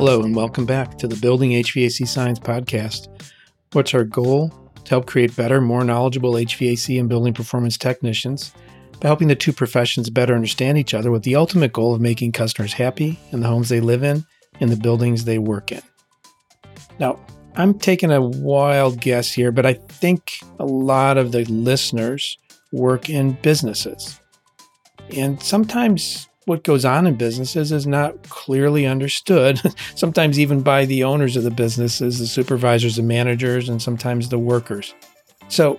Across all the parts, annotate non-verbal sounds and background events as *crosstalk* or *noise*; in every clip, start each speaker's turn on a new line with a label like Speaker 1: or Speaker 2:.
Speaker 1: Hello, and welcome back to the Building HVAC Science podcast. What's our goal? To help create better, more knowledgeable HVAC and building performance technicians by helping the two professions better understand each other with the ultimate goal of making customers happy in the homes they live in and the buildings they work in. Now, I'm taking a wild guess here, but I think a lot of the listeners work in businesses. And sometimes what goes on in businesses is not clearly understood, *laughs* sometimes even by the owners of the businesses, the supervisors and managers, and sometimes the workers. So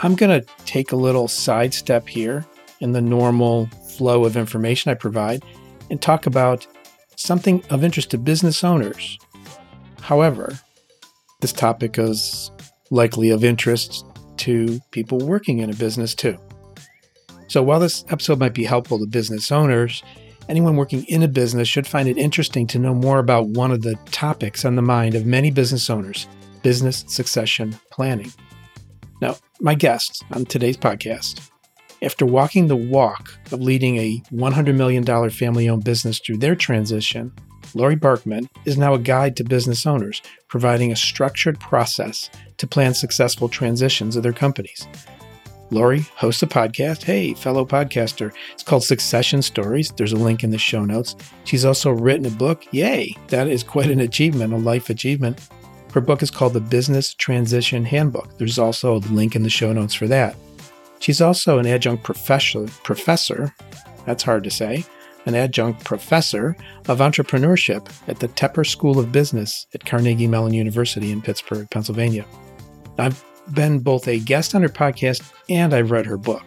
Speaker 1: I'm going to take a little sidestep here in the normal flow of information I provide and talk about something of interest to business owners. However, this topic is likely of interest to people working in a business too. So while this episode might be helpful to business owners, anyone working in a business should find it interesting to know more about one of the topics on the mind of many business owners business succession planning. Now, my guest on today's podcast, after walking the walk of leading a $100 million family owned business through their transition, Laurie Barkman is now a guide to business owners, providing a structured process to plan successful transitions of their companies. Laurie hosts a podcast. Hey, fellow podcaster. It's called Succession Stories. There's a link in the show notes. She's also written a book. Yay, that is quite an achievement, a life achievement. Her book is called The Business Transition Handbook. There's also a link in the show notes for that. She's also an adjunct professor, professor, that's hard to say, an adjunct professor of entrepreneurship at the Tepper School of Business at Carnegie Mellon University in Pittsburgh, Pennsylvania. I've been both a guest on her podcast and I've read her book.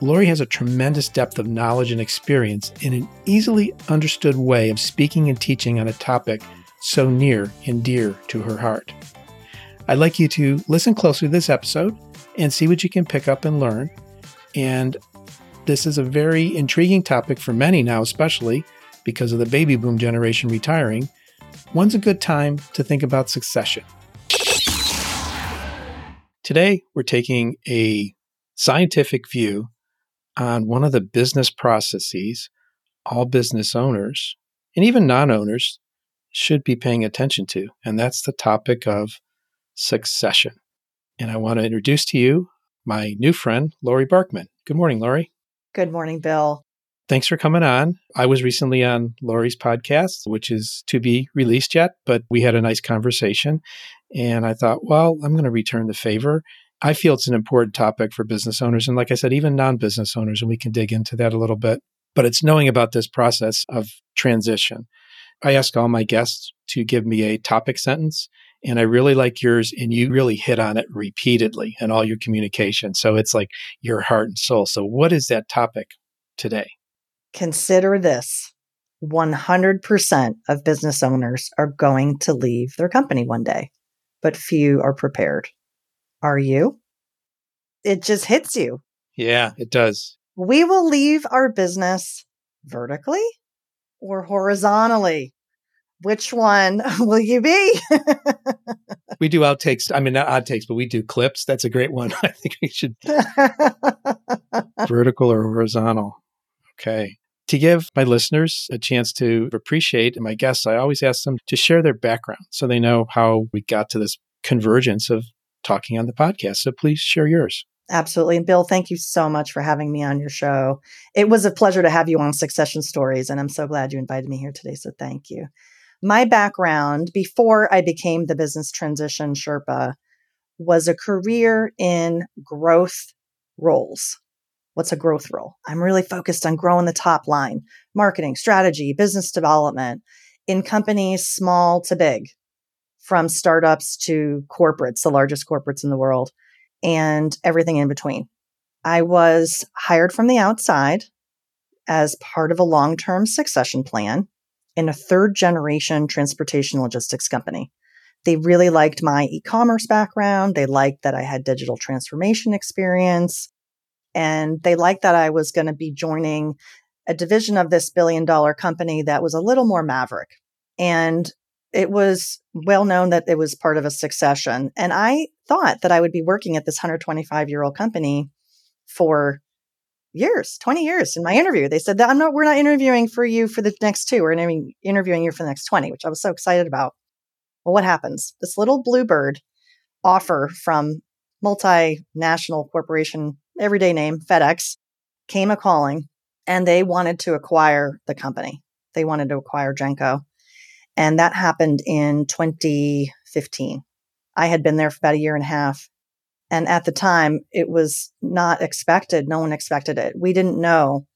Speaker 1: Laurie has a tremendous depth of knowledge and experience in an easily understood way of speaking and teaching on a topic so near and dear to her heart. I'd like you to listen closely to this episode and see what you can pick up and learn. And this is a very intriguing topic for many now, especially because of the baby boom generation retiring. When's a good time to think about succession? Today, we're taking a scientific view on one of the business processes all business owners and even non owners should be paying attention to, and that's the topic of succession. And I want to introduce to you my new friend, Laurie Barkman. Good morning, Laurie.
Speaker 2: Good morning, Bill.
Speaker 1: Thanks for coming on. I was recently on Laurie's podcast, which is to be released yet, but we had a nice conversation. And I thought, well, I'm going to return the favor. I feel it's an important topic for business owners. And like I said, even non business owners, and we can dig into that a little bit. But it's knowing about this process of transition. I ask all my guests to give me a topic sentence. And I really like yours, and you really hit on it repeatedly in all your communication. So it's like your heart and soul. So, what is that topic today?
Speaker 2: Consider this 100% of business owners are going to leave their company one day but few are prepared. Are you? It just hits you.
Speaker 1: Yeah, it does.
Speaker 2: We will leave our business vertically or horizontally. Which one *laughs* will you be? *laughs*
Speaker 1: we do outtakes. I mean, not outtakes, but we do clips. That's a great one. *laughs* I think we should vertical or horizontal. Okay to give my listeners a chance to appreciate and my guests, I always ask them to share their background so they know how we got to this convergence of talking on the podcast. So please share yours.
Speaker 2: Absolutely. And Bill, thank you so much for having me on your show. It was a pleasure to have you on Succession Stories, and I'm so glad you invited me here today. So thank you. My background before I became the business transition Sherpa was a career in growth roles. What's a growth role? I'm really focused on growing the top line, marketing, strategy, business development in companies small to big, from startups to corporates, the largest corporates in the world, and everything in between. I was hired from the outside as part of a long term succession plan in a third generation transportation logistics company. They really liked my e commerce background. They liked that I had digital transformation experience. And they liked that I was going to be joining a division of this billion dollar company that was a little more maverick. And it was well known that it was part of a succession. And I thought that I would be working at this 125 year old company for years, 20 years in my interview. They said that I'm not, we're not interviewing for you for the next two. We're interviewing, interviewing you for the next 20, which I was so excited about. Well, what happens? This little bluebird offer from multinational corporation, everyday name, FedEx, came a calling and they wanted to acquire the company. They wanted to acquire Genco. And that happened in 2015. I had been there for about a year and a half. And at the time, it was not expected. No one expected it. We didn't know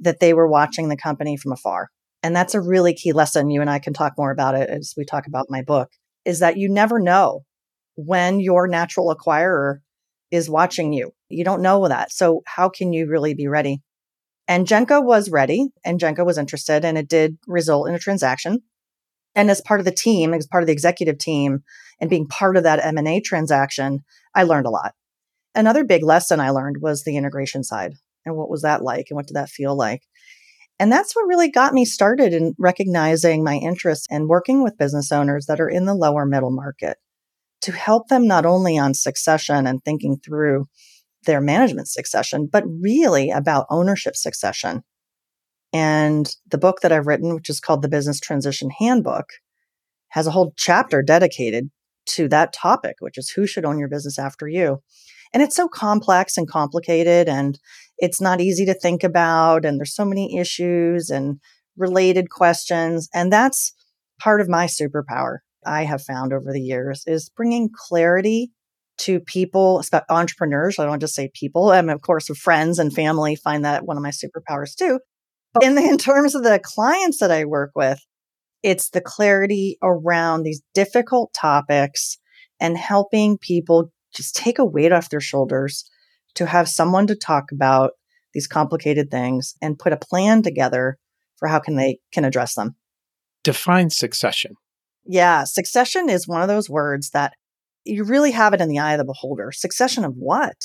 Speaker 2: that they were watching the company from afar. And that's a really key lesson. You and I can talk more about it as we talk about my book is that you never know when your natural acquirer is watching you. You don't know that. So how can you really be ready? And Genco was ready and Genco was interested and it did result in a transaction. And as part of the team, as part of the executive team and being part of that M&A transaction, I learned a lot. Another big lesson I learned was the integration side. And what was that like and what did that feel like? And that's what really got me started in recognizing my interest in working with business owners that are in the lower middle market to help them not only on succession and thinking through their management succession, but really about ownership succession. And the book that I've written, which is called the Business Transition Handbook, has a whole chapter dedicated to that topic, which is who should own your business after you. And it's so complex and complicated, and it's not easy to think about. And there's so many issues and related questions. And that's part of my superpower I have found over the years is bringing clarity to people, entrepreneurs. I don't just say people. I mean, of course, friends and family, find that one of my superpowers too. But in, the, in terms of the clients that I work with, it's the clarity around these difficult topics and helping people just take a weight off their shoulders to have someone to talk about these complicated things and put a plan together for how can they can address them.
Speaker 1: Define succession.
Speaker 2: Yeah, succession is one of those words that you really have it in the eye of the beholder. Succession of what?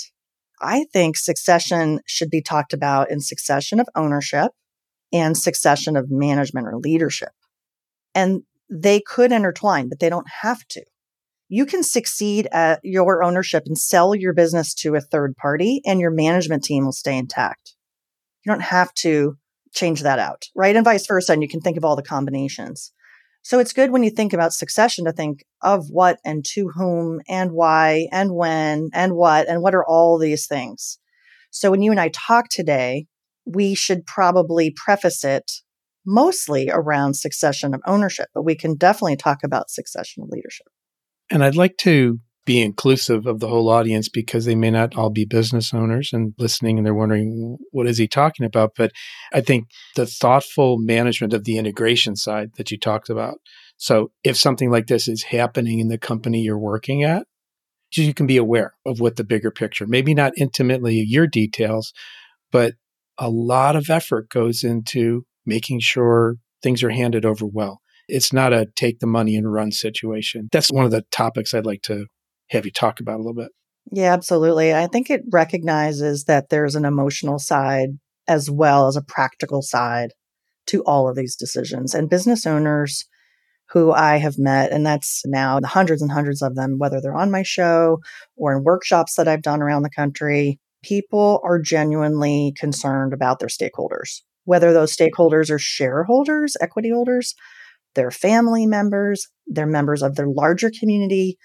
Speaker 2: I think succession should be talked about in succession of ownership and succession of management or leadership. And they could intertwine, but they don't have to. You can succeed at your ownership and sell your business to a third party and your management team will stay intact. You don't have to change that out, right? And vice versa. And you can think of all the combinations. So it's good when you think about succession to think of what and to whom and why and when and what and what are all these things. So when you and I talk today, we should probably preface it mostly around succession of ownership, but we can definitely talk about succession of leadership.
Speaker 1: And I'd like to be inclusive of the whole audience because they may not all be business owners and listening and they're wondering what is he talking about? But i think the thoughtful management of the integration side that you talked about. So if something like this is happening in the company you're working at you can be aware of what the bigger picture maybe not intimately your details but a lot of effort goes into making sure things are handed over well. It's not a take the money and run situation. That's one of the topics I'd like to have you talk about a little bit.
Speaker 2: Yeah, absolutely. I think it recognizes that there's an emotional side as well as a practical side to all of these decisions. And business owners who I have met, and that's now the hundreds and hundreds of them, whether they're on my show or in workshops that I've done around the country, people are genuinely concerned about their stakeholders, whether those stakeholders are shareholders, equity holders, their family members, they're members of their larger community,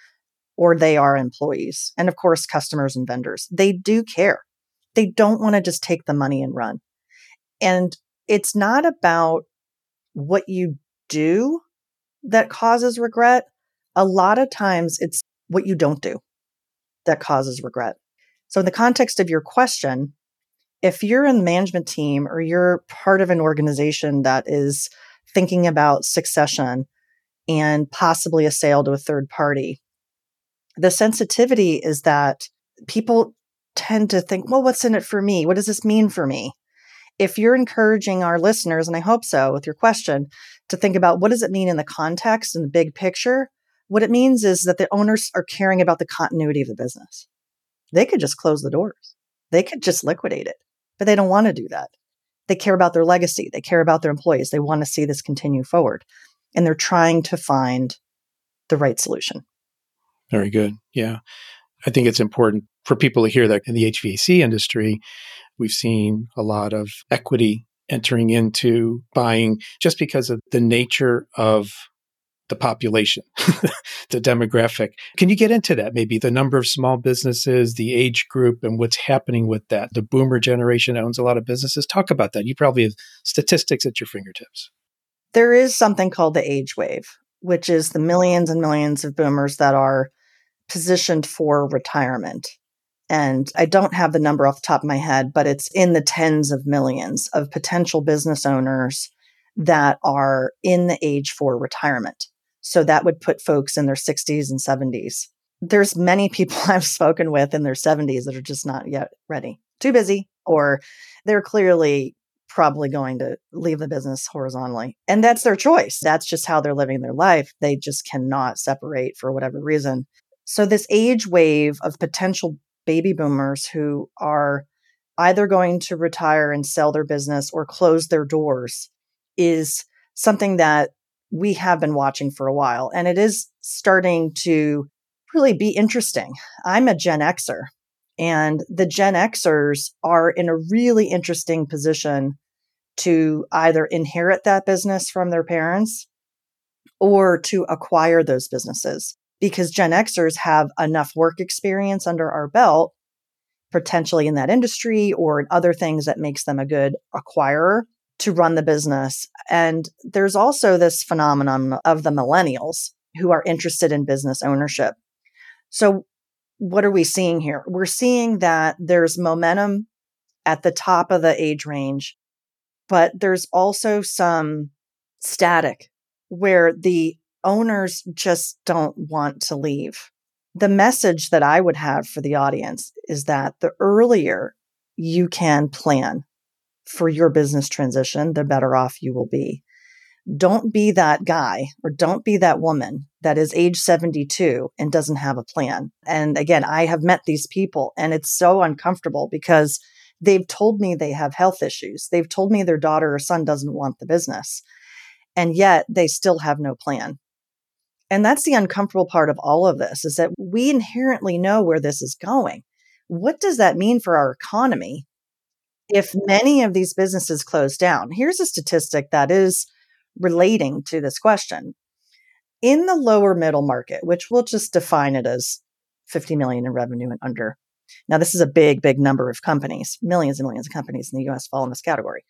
Speaker 2: or they are employees. And of course, customers and vendors. They do care. They don't want to just take the money and run. And it's not about what you do that causes regret. A lot of times it's what you don't do that causes regret. So, in the context of your question, if you're in the management team or you're part of an organization that is thinking about succession and possibly a sale to a third party, the sensitivity is that people tend to think, well, what's in it for me? What does this mean for me? If you're encouraging our listeners, and I hope so with your question, to think about what does it mean in the context and the big picture, what it means is that the owners are caring about the continuity of the business. They could just close the doors. They could just liquidate it, but they don't want to do that. They care about their legacy. They care about their employees. They want to see this continue forward. And they're trying to find the right solution.
Speaker 1: Very good. Yeah. I think it's important for people to hear that in the HVAC industry, We've seen a lot of equity entering into buying just because of the nature of the population, *laughs* the demographic. Can you get into that? Maybe the number of small businesses, the age group, and what's happening with that? The boomer generation owns a lot of businesses. Talk about that. You probably have statistics at your fingertips.
Speaker 2: There is something called the age wave, which is the millions and millions of boomers that are positioned for retirement. And I don't have the number off the top of my head, but it's in the tens of millions of potential business owners that are in the age for retirement. So that would put folks in their 60s and 70s. There's many people *laughs* I've spoken with in their 70s that are just not yet ready, too busy, or they're clearly probably going to leave the business horizontally. And that's their choice. That's just how they're living their life. They just cannot separate for whatever reason. So, this age wave of potential baby boomers who are either going to retire and sell their business or close their doors is something that we have been watching for a while. And it is starting to really be interesting. I'm a Gen Xer, and the Gen Xers are in a really interesting position to either inherit that business from their parents or to acquire those businesses because Gen Xers have enough work experience under our belt, potentially in that industry or in other things that makes them a good acquirer to run the business. And there's also this phenomenon of the millennials who are interested in business ownership. So, what are we seeing here? We're seeing that there's momentum at the top of the age range but there's also some static where the owners just don't want to leave. The message that I would have for the audience is that the earlier you can plan for your business transition, the better off you will be. Don't be that guy or don't be that woman that is age 72 and doesn't have a plan. And again, I have met these people and it's so uncomfortable because They've told me they have health issues. They've told me their daughter or son doesn't want the business. And yet they still have no plan. And that's the uncomfortable part of all of this is that we inherently know where this is going. What does that mean for our economy if many of these businesses close down? Here's a statistic that is relating to this question. In the lower middle market, which we'll just define it as 50 million in revenue and under, now, this is a big, big number of companies. Millions and millions of companies in the US fall in this category.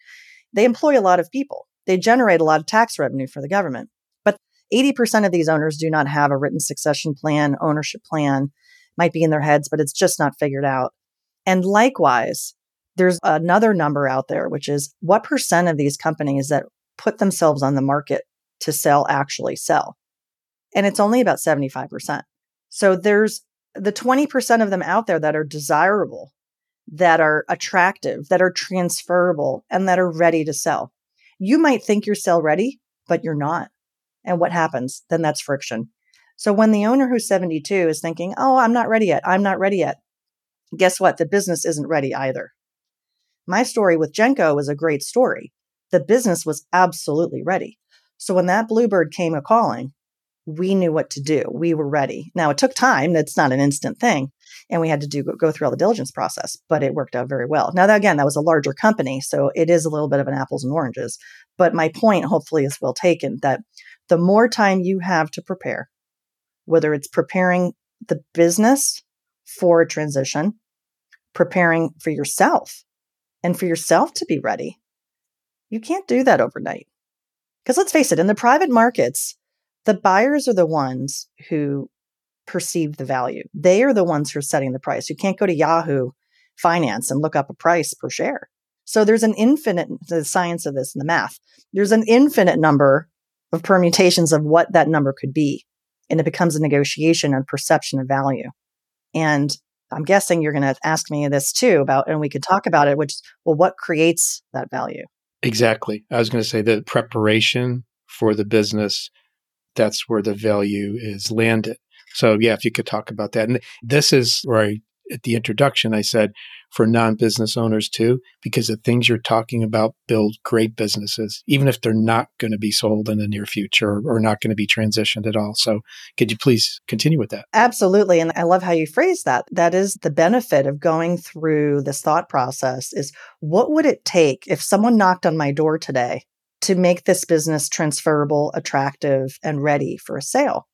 Speaker 2: They employ a lot of people, they generate a lot of tax revenue for the government. But 80% of these owners do not have a written succession plan, ownership plan, might be in their heads, but it's just not figured out. And likewise, there's another number out there, which is what percent of these companies that put themselves on the market to sell actually sell? And it's only about 75%. So there's the 20% of them out there that are desirable, that are attractive, that are transferable, and that are ready to sell. You might think you're sell ready, but you're not. And what happens? Then that's friction. So when the owner who's 72 is thinking, oh, I'm not ready yet, I'm not ready yet, guess what? The business isn't ready either. My story with Genco was a great story. The business was absolutely ready. So when that bluebird came a calling, we knew what to do. We were ready. Now it took time. That's not an instant thing. And we had to do go through all the diligence process, but it worked out very well. Now that, again, that was a larger company, so it is a little bit of an apples and oranges. But my point hopefully is well taken that the more time you have to prepare, whether it's preparing the business for a transition, preparing for yourself and for yourself to be ready, you can't do that overnight. Because let's face it, in the private markets, the buyers are the ones who perceive the value. They are the ones who are setting the price. You can't go to Yahoo Finance and look up a price per share. So there's an infinite, the science of this and the math, there's an infinite number of permutations of what that number could be. And it becomes a negotiation and perception of value. And I'm guessing you're going to ask me this too about, and we could talk about it, which, well, what creates that value?
Speaker 1: Exactly. I was going to say the preparation for the business that's where the value is landed. So yeah, if you could talk about that. And this is where I at the introduction, I said for non business owners too, because the things you're talking about build great businesses, even if they're not going to be sold in the near future or not going to be transitioned at all. So, could you please continue with that?
Speaker 2: Absolutely. And I love how you phrase that. That is the benefit of going through this thought process is what would it take if someone knocked on my door today to make this business transferable, attractive, and ready for a sale?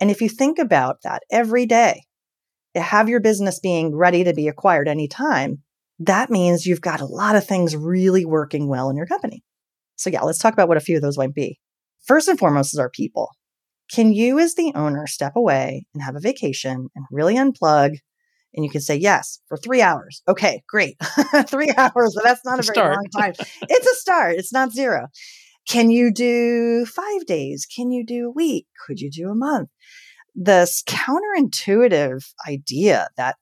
Speaker 2: And if you think about that every day, have your business being ready to be acquired anytime, that means you've got a lot of things really working well in your company. So, yeah, let's talk about what a few of those might be. First and foremost is our people. Can you, as the owner, step away and have a vacation and really unplug? And you can say, yes, for three hours. Okay, great. *laughs* three hours, but that's not a very start. long time. it's a start, it's not zero. Can you do five days? Can you do a week? Could you do a month? This counterintuitive idea that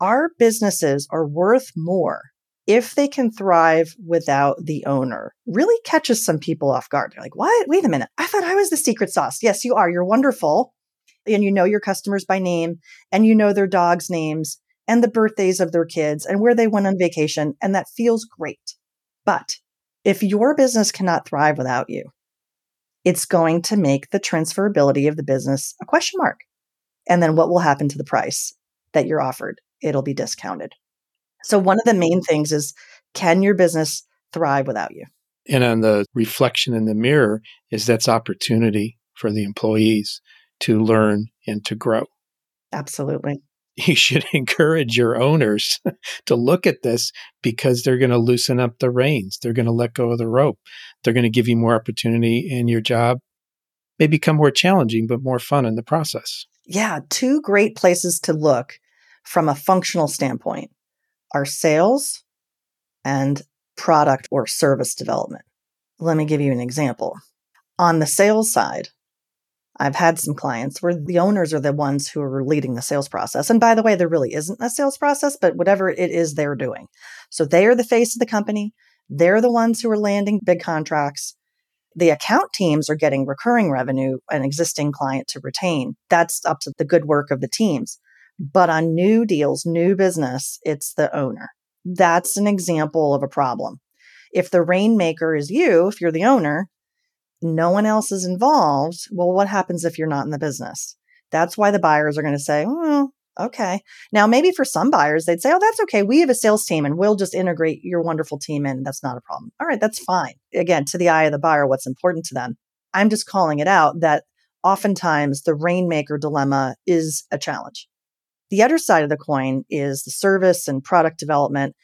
Speaker 2: our businesses are worth more if they can thrive without the owner really catches some people off guard. They're like, what? Wait a minute. I thought I was the secret sauce. Yes, you are. You're wonderful. And you know your customers by name and you know their dogs' names and the birthdays of their kids and where they went on vacation. And that feels great. But if your business cannot thrive without you, it's going to make the transferability of the business a question mark. And then what will happen to the price that you're offered? It'll be discounted. So, one of the main things is can your business thrive without you?
Speaker 1: And on the reflection in the mirror is that's opportunity for the employees to learn and to grow.
Speaker 2: Absolutely.
Speaker 1: You should *laughs* encourage your owners *laughs* to look at this because they're going to loosen up the reins. They're going to let go of the rope. They're going to give you more opportunity, and your job may become more challenging, but more fun in the process.
Speaker 2: Yeah, two great places to look from a functional standpoint are sales and product or service development. Let me give you an example. On the sales side, I've had some clients where the owners are the ones who are leading the sales process. And by the way, there really isn't a sales process, but whatever it is they're doing. So they are the face of the company. They're the ones who are landing big contracts. The account teams are getting recurring revenue, an existing client to retain. That's up to the good work of the teams. But on new deals, new business, it's the owner. That's an example of a problem. If the rainmaker is you, if you're the owner, no one else is involved. Well, what happens if you're not in the business? That's why the buyers are going to say, well, Okay. Now, maybe for some buyers, they'd say, oh, that's okay. We have a sales team and we'll just integrate your wonderful team in. That's not a problem. All right. That's fine. Again, to the eye of the buyer, what's important to them. I'm just calling it out that oftentimes the rainmaker dilemma is a challenge. The other side of the coin is the service and product development.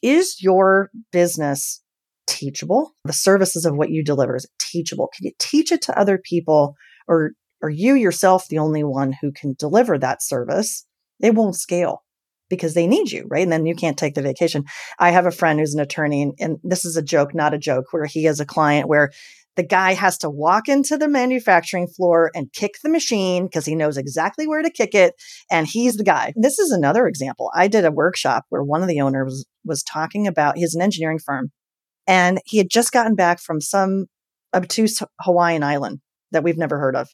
Speaker 2: Is your business teachable? The services of what you deliver is teachable. Can you teach it to other people or are you yourself the only one who can deliver that service, they won't scale because they need you, right? And then you can't take the vacation. I have a friend who's an attorney, and, and this is a joke, not a joke, where he has a client where the guy has to walk into the manufacturing floor and kick the machine because he knows exactly where to kick it. And he's the guy. This is another example. I did a workshop where one of the owners was, was talking about, he's an engineering firm, and he had just gotten back from some obtuse Hawaiian island that we've never heard of.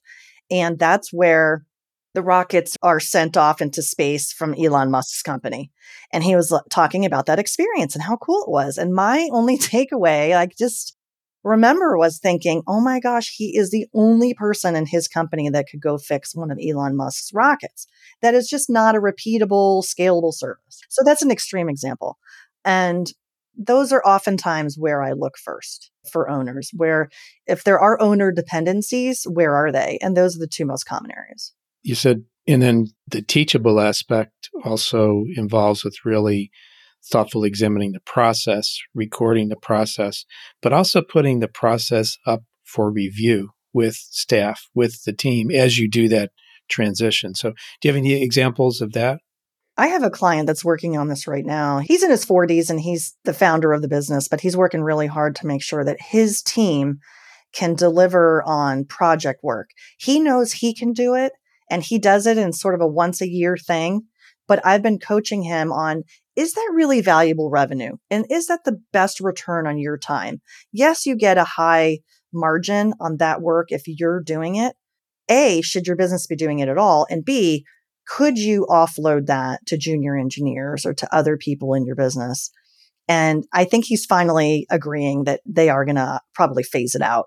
Speaker 2: And that's where the rockets are sent off into space from Elon Musk's company. And he was talking about that experience and how cool it was. And my *laughs* only takeaway, like just remember, was thinking, oh my gosh, he is the only person in his company that could go fix one of Elon Musk's rockets. That is just not a repeatable, scalable service. So that's an extreme example. And those are oftentimes where I look first for owners, where if there are owner dependencies, where are they? And those are the two most common areas.
Speaker 1: You said, and then the teachable aspect also involves with really thoughtfully examining the process, recording the process, but also putting the process up for review with staff, with the team as you do that transition. So, do you have any examples of that?
Speaker 2: I have a client that's working on this right now. He's in his 40s and he's the founder of the business, but he's working really hard to make sure that his team can deliver on project work. He knows he can do it and he does it in sort of a once a year thing. But I've been coaching him on is that really valuable revenue? And is that the best return on your time? Yes, you get a high margin on that work if you're doing it. A, should your business be doing it at all? And B, Could you offload that to junior engineers or to other people in your business? And I think he's finally agreeing that they are going to probably phase it out.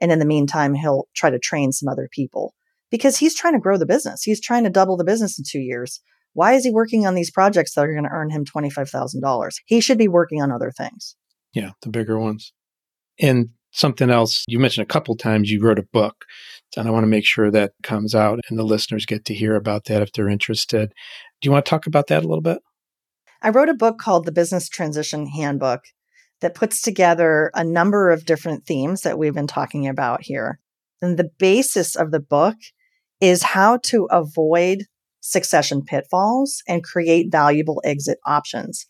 Speaker 2: And in the meantime, he'll try to train some other people because he's trying to grow the business. He's trying to double the business in two years. Why is he working on these projects that are going to earn him $25,000? He should be working on other things.
Speaker 1: Yeah, the bigger ones. And something else. You mentioned a couple times you wrote a book and i want to make sure that comes out and the listeners get to hear about that if they're interested. Do you want to talk about that a little bit?
Speaker 2: I wrote a book called the business transition handbook that puts together a number of different themes that we've been talking about here. And the basis of the book is how to avoid succession pitfalls and create valuable exit options.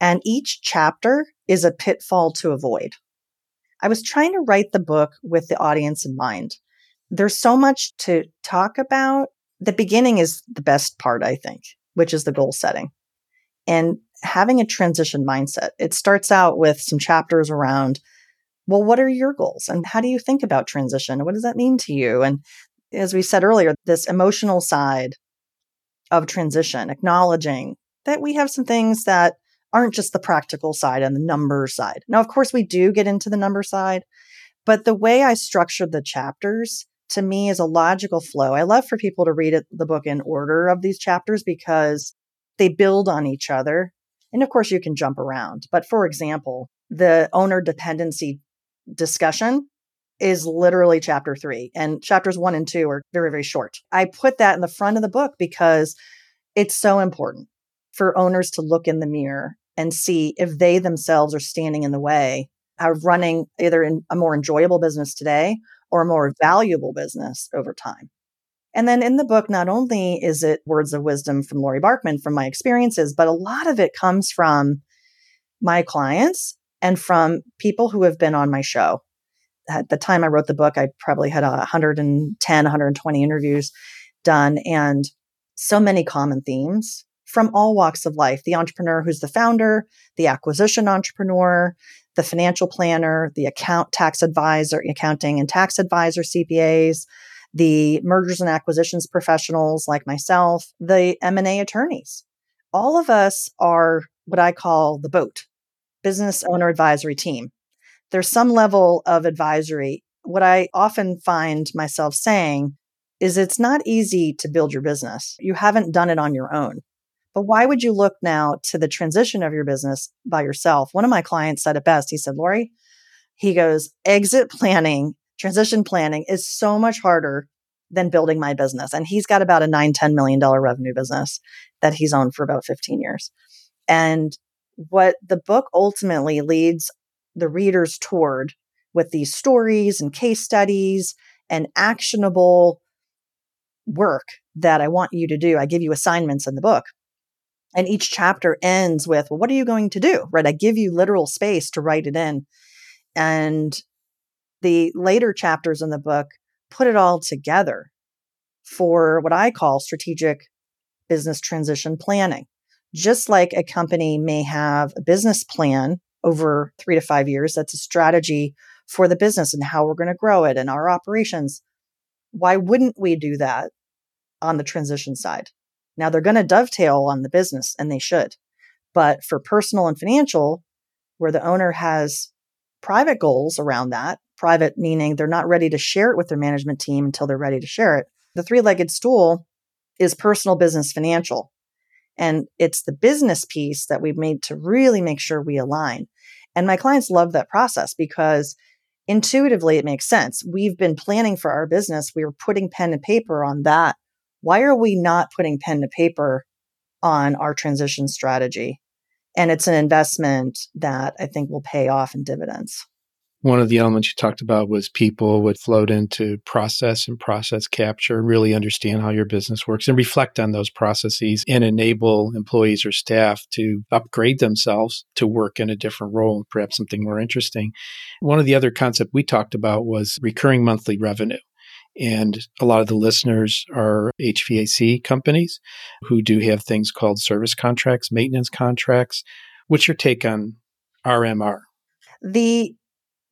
Speaker 2: And each chapter is a pitfall to avoid I was trying to write the book with the audience in mind. There's so much to talk about. The beginning is the best part, I think, which is the goal setting and having a transition mindset. It starts out with some chapters around, well, what are your goals and how do you think about transition? What does that mean to you? And as we said earlier, this emotional side of transition, acknowledging that we have some things that aren't just the practical side and the number side. Now, of course, we do get into the number side, but the way I structured the chapters to me is a logical flow. I love for people to read it, the book in order of these chapters because they build on each other. And of course, you can jump around. But for example, the owner dependency discussion is literally chapter three, and chapters one and two are very, very short. I put that in the front of the book because it's so important for owners to look in the mirror and see if they themselves are standing in the way of running either in a more enjoyable business today or a more valuable business over time. And then in the book, not only is it words of wisdom from Laurie Barkman from my experiences, but a lot of it comes from my clients and from people who have been on my show. At the time I wrote the book, I probably had 110, 120 interviews done and so many common themes from all walks of life the entrepreneur who's the founder, the acquisition entrepreneur, the financial planner, the account tax advisor, accounting and tax advisor CPAs, the mergers and acquisitions professionals like myself, the M&A attorneys. All of us are what I call the boat, business owner advisory team. There's some level of advisory. What I often find myself saying is it's not easy to build your business. You haven't done it on your own. But why would you look now to the transition of your business by yourself? One of my clients said it best. He said, Laurie, he goes, exit planning, transition planning is so much harder than building my business. And he's got about a nine, $10 million revenue business that he's owned for about 15 years. And what the book ultimately leads the readers toward with these stories and case studies and actionable work that I want you to do. I give you assignments in the book and each chapter ends with, well, what are you going to do? Right. I give you literal space to write it in. And the later chapters in the book put it all together for what I call strategic business transition planning. Just like a company may have a business plan over three to five years, that's a strategy for the business and how we're going to grow it and our operations. Why wouldn't we do that on the transition side? Now they're going to dovetail on the business and they should. But for personal and financial, where the owner has private goals around that, private meaning they're not ready to share it with their management team until they're ready to share it. The three legged stool is personal, business, financial. And it's the business piece that we've made to really make sure we align. And my clients love that process because intuitively it makes sense. We've been planning for our business. We were putting pen and paper on that why are we not putting pen to paper on our transition strategy? And it's an investment that I think will pay off in dividends.
Speaker 1: One of the elements you talked about was people would float into process and process capture, really understand how your business works and reflect on those processes and enable employees or staff to upgrade themselves to work in a different role, and perhaps something more interesting. One of the other concepts we talked about was recurring monthly revenue. And a lot of the listeners are HVAC companies who do have things called service contracts, maintenance contracts. What's your take on RMR?
Speaker 2: The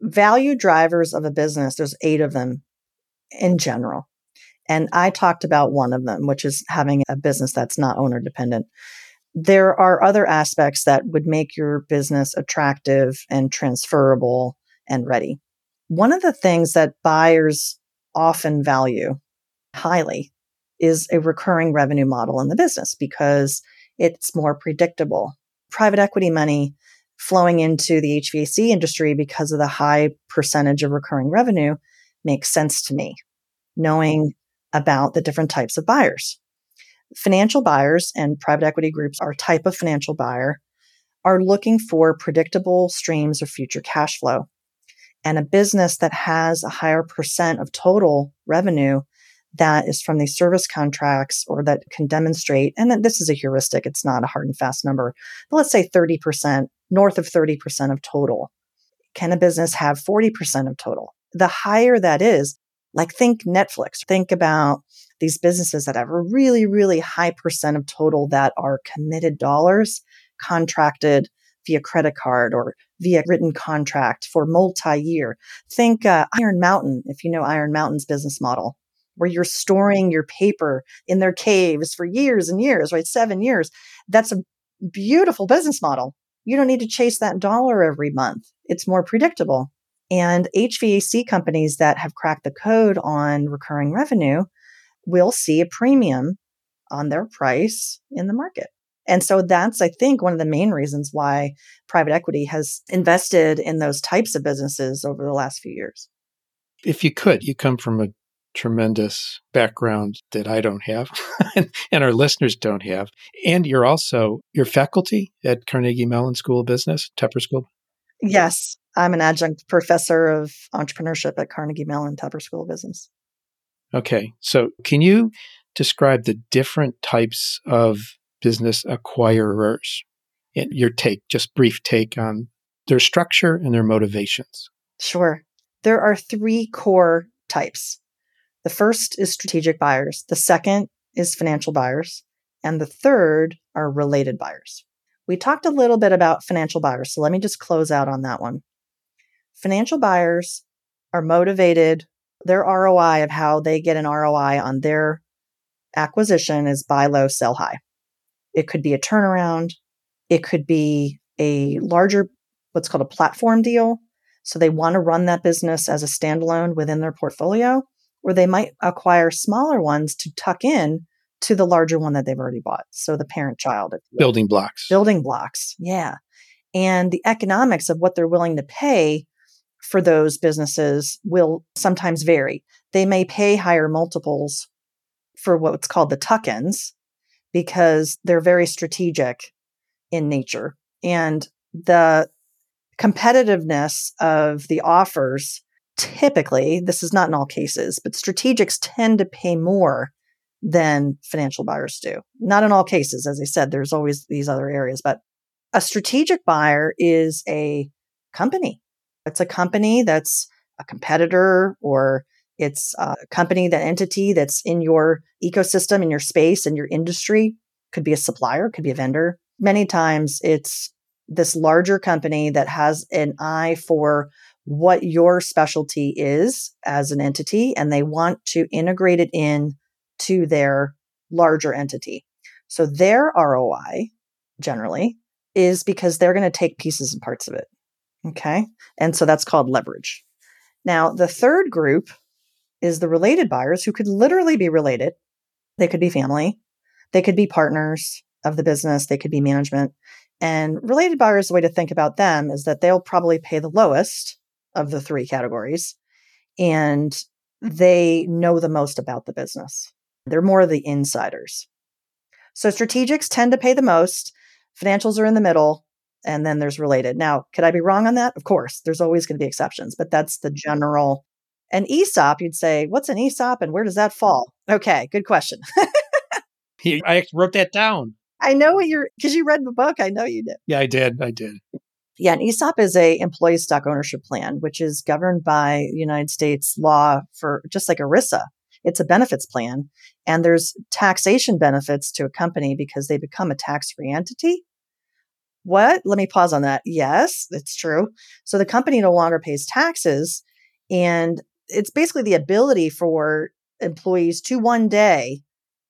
Speaker 2: value drivers of a business, there's eight of them in general. And I talked about one of them, which is having a business that's not owner dependent. There are other aspects that would make your business attractive and transferable and ready. One of the things that buyers often value highly is a recurring revenue model in the business because it's more predictable. Private equity money flowing into the HVAC industry because of the high percentage of recurring revenue makes sense to me, knowing about the different types of buyers. Financial buyers and private equity groups are type of financial buyer are looking for predictable streams of future cash flow. And a business that has a higher percent of total revenue that is from these service contracts or that can demonstrate, and then this is a heuristic, it's not a hard and fast number, but let's say 30%, north of 30% of total. Can a business have 40% of total? The higher that is, like think Netflix, think about these businesses that have a really, really high percent of total that are committed dollars contracted via credit card or via written contract for multi year. Think uh, Iron Mountain, if you know Iron Mountain's business model where you're storing your paper in their caves for years and years, right? Seven years. That's a beautiful business model. You don't need to chase that dollar every month. It's more predictable. And HVAC companies that have cracked the code on recurring revenue will see a premium on their price in the market. And so that's, I think, one of the main reasons why private equity has invested in those types of businesses over the last few years.
Speaker 1: If you could, you come from a tremendous background that I don't have *laughs* and our listeners don't have. And you're also your faculty at Carnegie Mellon School of Business, Tepper School.
Speaker 2: Yes, I'm an adjunct professor of entrepreneurship at Carnegie Mellon Tepper School of Business.
Speaker 1: Okay. So, can you describe the different types of business acquirers? And your take, just brief take on their structure and their motivations.
Speaker 2: Sure. There are three core types the first is strategic buyers. The second is financial buyers. And the third are related buyers. We talked a little bit about financial buyers. So let me just close out on that one. Financial buyers are motivated. Their ROI of how they get an ROI on their acquisition is buy low, sell high. It could be a turnaround. It could be a larger, what's called a platform deal. So they want to run that business as a standalone within their portfolio or they might acquire smaller ones to tuck in to the larger one that they've already bought. So the parent child
Speaker 1: building blocks.
Speaker 2: Building blocks. Yeah. And the economics of what they're willing to pay for those businesses will sometimes vary. They may pay higher multiples for what's called the tuck ins because they're very strategic in nature. And the competitiveness of the offers typically, this is not in all cases, but strategics tend to pay more than financial buyers do. Not in all cases. As I said, there's always these other areas, but a strategic buyer is a company. It's a company that's a competitor or it's a company, that entity that's in your ecosystem, in your space, in your industry. Could be a supplier, could be a vendor. Many times it's this larger company that has an eye for what your specialty is as an entity and they want to integrate it in to their larger entity. So their ROI generally is because they're going to take pieces and parts of it. Okay. And so that's called leverage. Now, the third group is the related buyers who could literally be related. They could be family, they could be partners of the business, they could be management. And related buyers, the way to think about them is that they'll probably pay the lowest of the three categories. And they know the most about the business. They're more of the insiders. So strategics tend to pay the most, financials are in the middle, and then there's related. Now, could I be wrong on that? Of course, there's always going to be exceptions, but that's the general. An ESOP, you'd say, what's an ESOP and where does that fall? Okay, good question.
Speaker 1: I wrote that down.
Speaker 2: I know what you're because you read the book. I know you did.
Speaker 1: Yeah, I did. I did.
Speaker 2: Yeah, an ESOP is a employee stock ownership plan, which is governed by United States law for just like ERISA. It's a benefits plan and there's taxation benefits to a company because they become a tax-free entity. What? Let me pause on that. Yes, it's true. So the company no longer pays taxes and it's basically the ability for employees to one day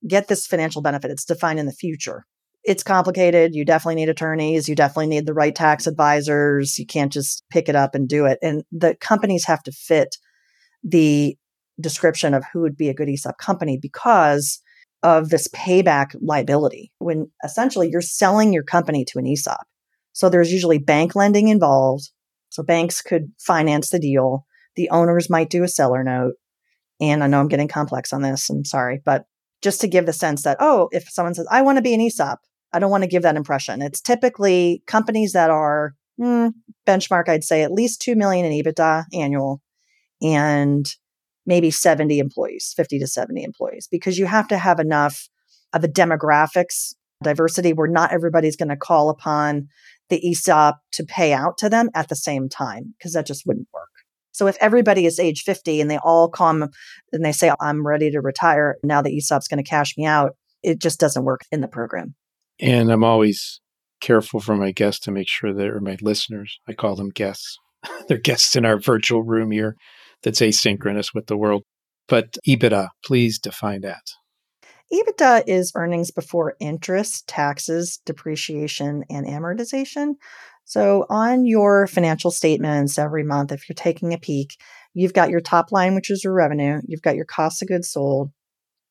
Speaker 2: get this financial benefit. It's defined in the future. It's complicated. You definitely need attorneys. You definitely need the right tax advisors. You can't just pick it up and do it. And the companies have to fit the description of who would be a good ESOP company because of this payback liability when essentially you're selling your company to an ESOP. So there's usually bank lending involved. So banks could finance the deal. The owners might do a seller note. And I know I'm getting complex on this. I'm sorry, but just to give the sense that, oh, if someone says, I want to be an ESOP, I don't want to give that impression. It's typically companies that are hmm, benchmark, I'd say at least 2 million in EBITDA annual and maybe 70 employees, 50 to 70 employees, because you have to have enough of a demographics diversity where not everybody's going to call upon the ESOP to pay out to them at the same time, because that just wouldn't work. So if everybody is age 50 and they all come and they say, I'm ready to retire, now the ESOP's going to cash me out, it just doesn't work in the program.
Speaker 1: And I'm always careful for my guests to make sure they're my listeners. I call them guests. *laughs* they're guests in our virtual room here that's asynchronous with the world. But EBITDA, please define that.
Speaker 2: EBITDA is earnings before interest, taxes, depreciation, and amortization. So on your financial statements every month, if you're taking a peek, you've got your top line, which is your revenue, you've got your cost of goods sold,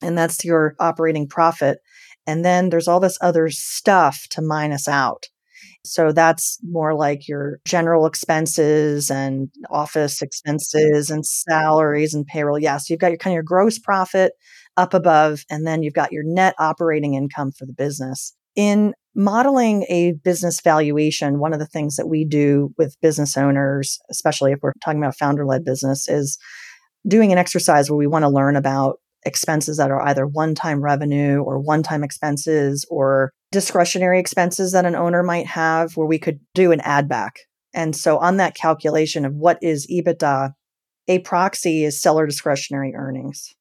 Speaker 2: and that's your operating profit. And then there's all this other stuff to minus out. So that's more like your general expenses and office expenses and salaries and payroll. Yes, yeah, so you've got your kind of your gross profit up above, and then you've got your net operating income for the business. In modeling a business valuation, one of the things that we do with business owners, especially if we're talking about founder led business, is doing an exercise where we want to learn about expenses that are either one time revenue or one time expenses or discretionary expenses that an owner might have where we could do an add back. And so on that calculation of what is EBITDA, a proxy is seller discretionary earnings.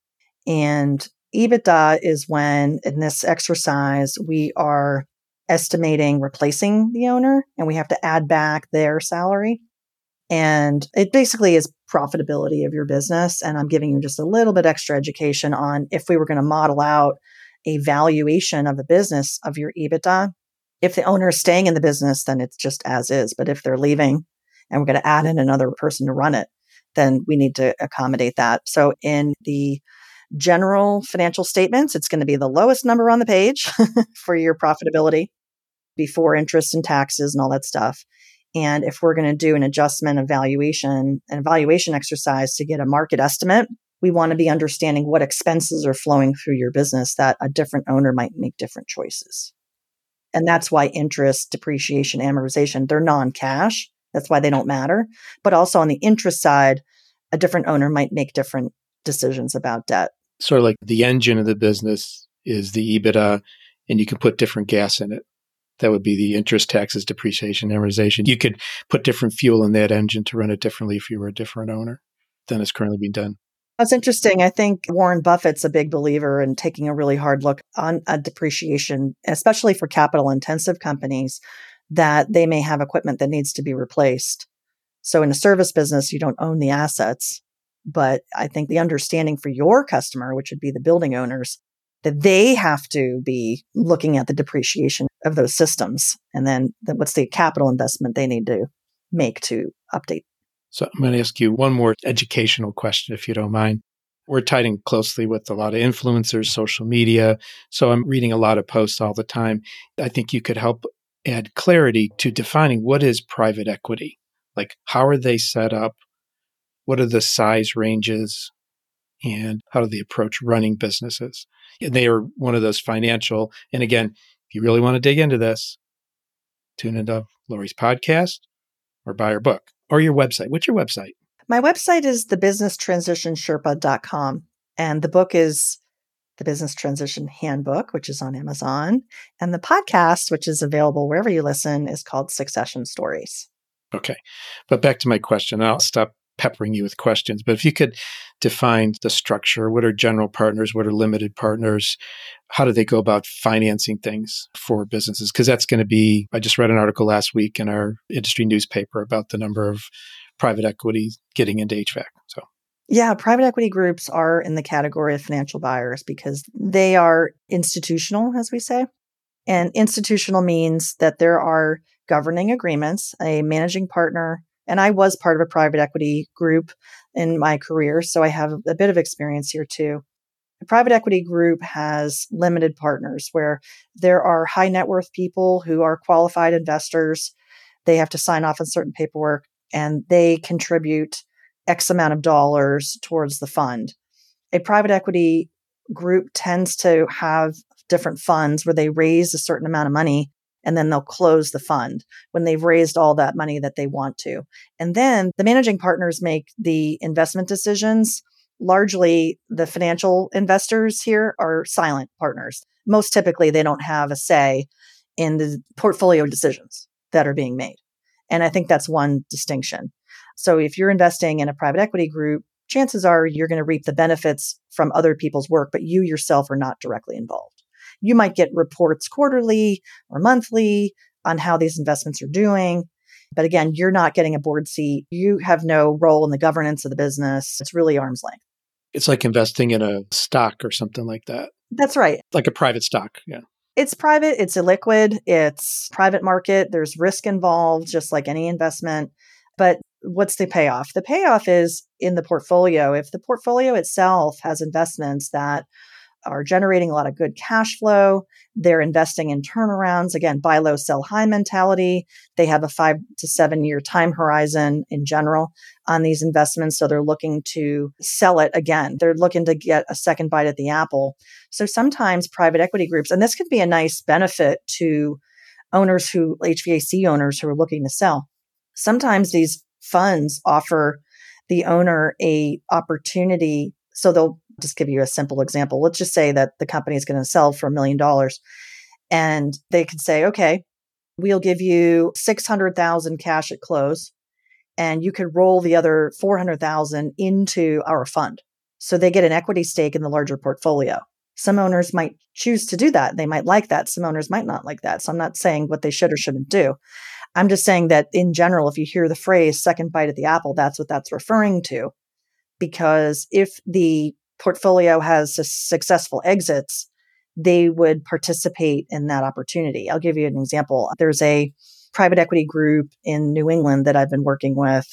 Speaker 2: And EBITDA is when in this exercise we are estimating replacing the owner and we have to add back their salary. And it basically is profitability of your business. And I'm giving you just a little bit extra education on if we were going to model out a valuation of the business of your EBITDA. If the owner is staying in the business, then it's just as is. But if they're leaving and we're going to add in another person to run it, then we need to accommodate that. So in the general financial statements, it's going to be the lowest number on the page *laughs* for your profitability before interest and taxes and all that stuff. And if we're going to do an adjustment evaluation, an evaluation exercise to get a market estimate, we want to be understanding what expenses are flowing through your business that a different owner might make different choices. And that's why interest, depreciation, amortization, they're non cash. That's why they don't matter. But also on the interest side, a different owner might make different decisions about debt.
Speaker 1: Sort of like the engine of the business is the EBITDA, and you can put different gas in it. That would be the interest, taxes, depreciation, amortization. You could put different fuel in that engine to run it differently if you were a different owner than is currently being done.
Speaker 2: That's interesting. I think Warren Buffett's a big believer in taking a really hard look on a depreciation, especially for capital intensive companies that they may have equipment that needs to be replaced. So in a service business, you don't own the assets. But I think the understanding for your customer, which would be the building owners, that they have to be looking at the depreciation of those systems and then the, what's the capital investment they need to make to update.
Speaker 1: So I'm going to ask you one more educational question, if you don't mind. We're tied in closely with a lot of influencers, social media. So I'm reading a lot of posts all the time. I think you could help add clarity to defining what is private equity. Like, how are they set up? What are the size ranges? And how do they approach running businesses? And they are one of those financial. And again, if you really want to dig into this, tune into Laurie's podcast or buy her book or your website. What's your website?
Speaker 2: My website is thebusinesstransitionsherpa.com. And the book is the Business Transition Handbook, which is on Amazon. And the podcast, which is available wherever you listen, is called Succession Stories.
Speaker 1: Okay. But back to my question. I'll stop peppering you with questions. But if you could define the structure, what are general partners? What are limited partners? How do they go about financing things for businesses? Because that's going to be, I just read an article last week in our industry newspaper about the number of private equity getting into HVAC. So
Speaker 2: Yeah, private equity groups are in the category of financial buyers because they are institutional, as we say. And institutional means that there are governing agreements, a managing partner, and I was part of a private equity group in my career, so I have a bit of experience here too. A private equity group has limited partners where there are high net worth people who are qualified investors. They have to sign off on certain paperwork and they contribute X amount of dollars towards the fund. A private equity group tends to have different funds where they raise a certain amount of money and then they'll close the fund when they've raised all that money that they want to. And then the managing partners make the investment decisions. Largely, the financial investors here are silent partners. Most typically, they don't have a say in the portfolio decisions that are being made. And I think that's one distinction. So if you're investing in a private equity group, chances are you're going to reap the benefits from other people's work, but you yourself are not directly involved. You might get reports quarterly or monthly on how these investments are doing. But again, you're not getting a board seat. You have no role in the governance of the business. It's really arm's length.
Speaker 1: It's like investing in a stock or something like that.
Speaker 2: That's right.
Speaker 1: Like a private stock. Yeah.
Speaker 2: It's private, it's illiquid, it's private market. There's risk involved, just like any investment. But what's the payoff? The payoff is in the portfolio. If the portfolio itself has investments that are generating a lot of good cash flow. They're investing in turnarounds. Again, buy low, sell high mentality. They have a five to seven year time horizon in general on these investments. So they're looking to sell it again. They're looking to get a second bite at the apple. So sometimes private equity groups, and this could be a nice benefit to owners who, HVAC owners who are looking to sell. Sometimes these funds offer the owner a opportunity so they'll just give you a simple example. Let's just say that the company is going to sell for a million dollars and they could say, okay, we'll give you 600,000 cash at close and you could roll the other 400,000 into our fund. So they get an equity stake in the larger portfolio. Some owners might choose to do that. They might like that. Some owners might not like that. So I'm not saying what they should or shouldn't do. I'm just saying that in general, if you hear the phrase second bite at the apple, that's what that's referring to. Because if the portfolio has successful exits, they would participate in that opportunity. I'll give you an example. There's a private equity group in New England that I've been working with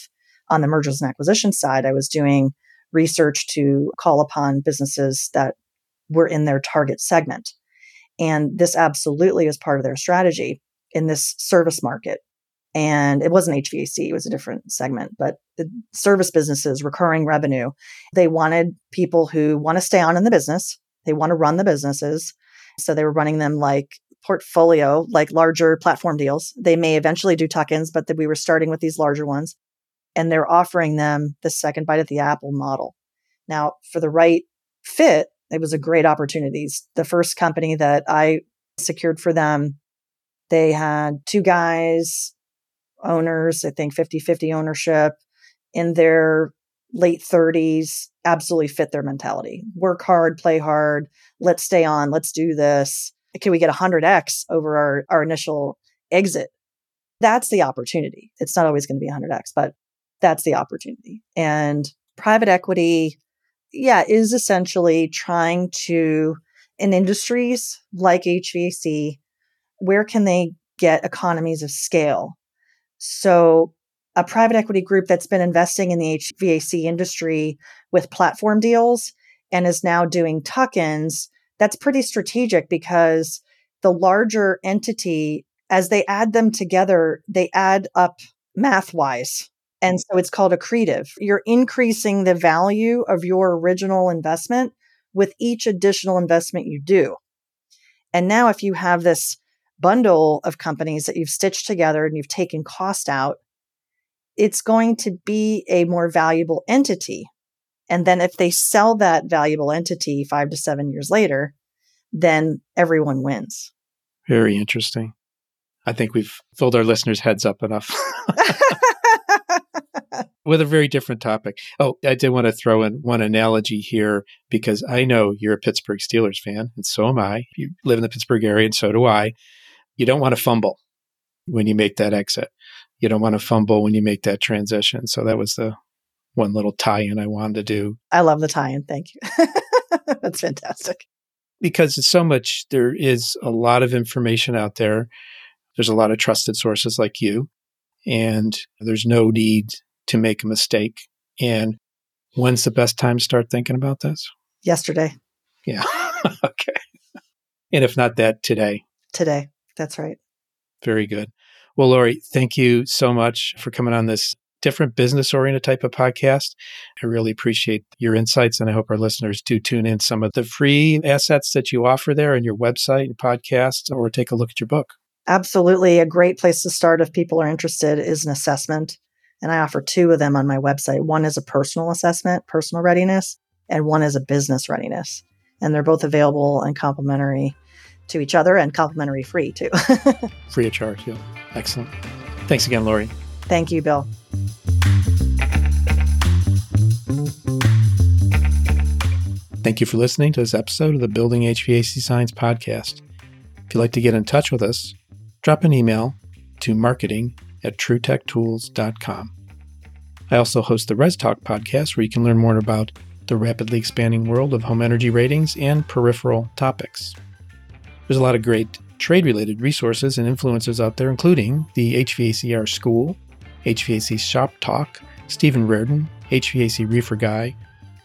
Speaker 2: on the mergers and acquisition side. I was doing research to call upon businesses that were in their target segment. And this absolutely is part of their strategy in this service market and it wasn't HVAC, it was a different segment, but the service businesses, recurring revenue, they wanted people who want to stay on in the business. They want to run the businesses. So they were running them like portfolio, like larger platform deals. They may eventually do tuck ins, but we were starting with these larger ones. And they're offering them the second bite at the apple model. Now, for the right fit, it was a great opportunity. The first company that I secured for them, they had two guys owners, I think 50 50 ownership in their late 30s, absolutely fit their mentality. Work hard, play hard, let's stay on, let's do this. Can we get 100x over our, our initial exit? That's the opportunity. It's not always going to be 100x, but that's the opportunity. And private equity, yeah, is essentially trying to, in industries like HVAC, where can they get economies of scale so, a private equity group that's been investing in the HVAC industry with platform deals and is now doing tuck ins, that's pretty strategic because the larger entity, as they add them together, they add up math wise. And so it's called accretive. You're increasing the value of your original investment with each additional investment you do. And now, if you have this bundle of companies that you've stitched together and you've taken cost out, it's going to be a more valuable entity. And then if they sell that valuable entity five to seven years later, then everyone wins.
Speaker 1: Very interesting. I think we've filled our listeners' heads up enough. *laughs* With a very different topic. Oh, I did want to throw in one analogy here because I know you're a Pittsburgh Steelers fan, and so am I. You live in the Pittsburgh area, and so do I you don't want to fumble when you make that exit. You don't want to fumble when you make that transition. So that was the one little tie in I wanted to do.
Speaker 2: I love the tie in. Thank you. *laughs* That's fantastic.
Speaker 1: Because it's so much, there is a lot of information out there. There's a lot of trusted sources like you, and there's no need to make a mistake. And when's the best time to start thinking about this?
Speaker 2: Yesterday.
Speaker 1: Yeah. *laughs* okay. And if not that, today.
Speaker 2: Today. That's right.
Speaker 1: Very good. Well, Laurie, thank you so much for coming on this different business oriented type of podcast. I really appreciate your insights and I hope our listeners do tune in some of the free assets that you offer there in your website and podcast or take a look at your book.
Speaker 2: Absolutely. A great place to start if people are interested is an assessment. And I offer two of them on my website. One is a personal assessment, personal readiness, and one is a business readiness. And they're both available and complimentary to each other and complimentary free too. *laughs*
Speaker 1: free of charge. Yeah. Excellent. Thanks again, Laurie.
Speaker 2: Thank you, Bill.
Speaker 1: Thank you for listening to this episode of the Building HVAC Science podcast. If you'd like to get in touch with us, drop an email to marketing at trutechtools.com. I also host the RESTalk podcast where you can learn more about the rapidly expanding world of home energy ratings and peripheral topics. There's a lot of great trade related resources and influencers out there, including the HVACR School, HVAC Shop Talk, Stephen Reardon, HVAC Reefer Guy,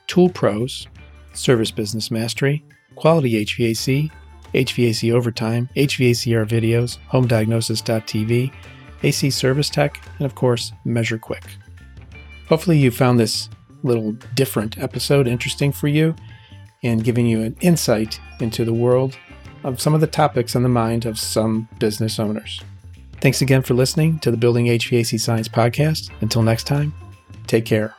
Speaker 1: Tool Pros, Service Business Mastery, Quality HVAC, HVAC Overtime, HVACR Videos, HomeDiagnosis.tv, AC Service Tech, and of course, Measure Quick. Hopefully, you found this little different episode interesting for you and giving you an insight into the world of some of the topics on the mind of some business owners. Thanks again for listening to the Building HVAC Science podcast. Until next time, take care.